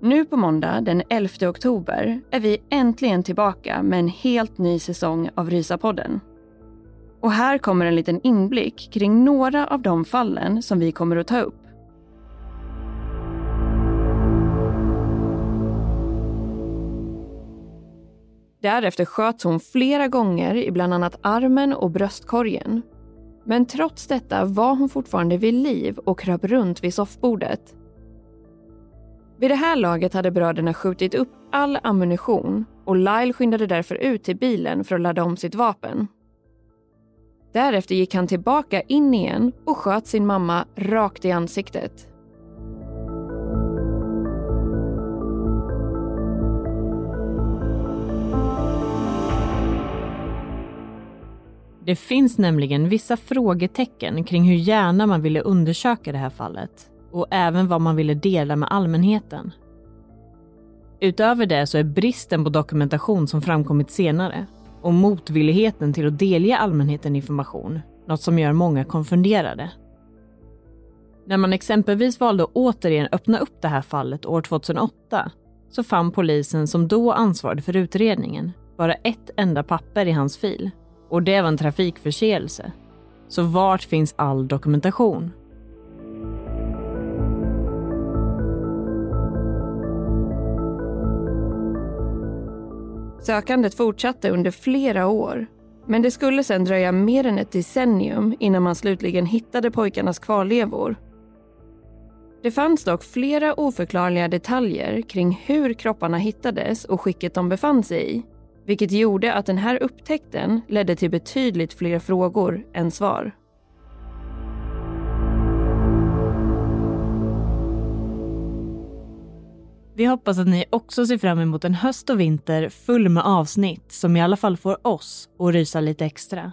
Nu på måndag den 11 oktober är vi äntligen tillbaka med en helt ny säsong av Rysapodden. Och här kommer en liten inblick kring några av de fallen som vi kommer att ta upp. Därefter sköts hon flera gånger i bland annat armen och bröstkorgen. Men trots detta var hon fortfarande vid liv och kröp runt vid soffbordet. Vid det här laget hade bröderna skjutit upp all ammunition och Lyle skyndade därför ut till bilen för att ladda om sitt vapen. Därefter gick han tillbaka in igen och sköt sin mamma rakt i ansiktet. Det finns nämligen vissa frågetecken kring hur gärna man ville undersöka det här fallet och även vad man ville dela med allmänheten. Utöver det så är bristen på dokumentation som framkommit senare och motvilligheten till att delge allmänheten information något som gör många konfunderade. När man exempelvis valde att återigen öppna upp det här fallet år 2008 så fann polisen som då ansvarade för utredningen bara ett enda papper i hans fil och det var en trafikförseelse. Så vart finns all dokumentation? Sökandet fortsatte under flera år. Men det skulle sedan dröja mer än ett decennium innan man slutligen hittade pojkarnas kvarlevor. Det fanns dock flera oförklarliga detaljer kring hur kropparna hittades och skicket de befann sig i. Vilket gjorde att den här upptäckten ledde till betydligt fler frågor än svar. Vi hoppas att ni också ser fram emot en höst och vinter full med avsnitt som i alla fall får oss att rysa lite extra.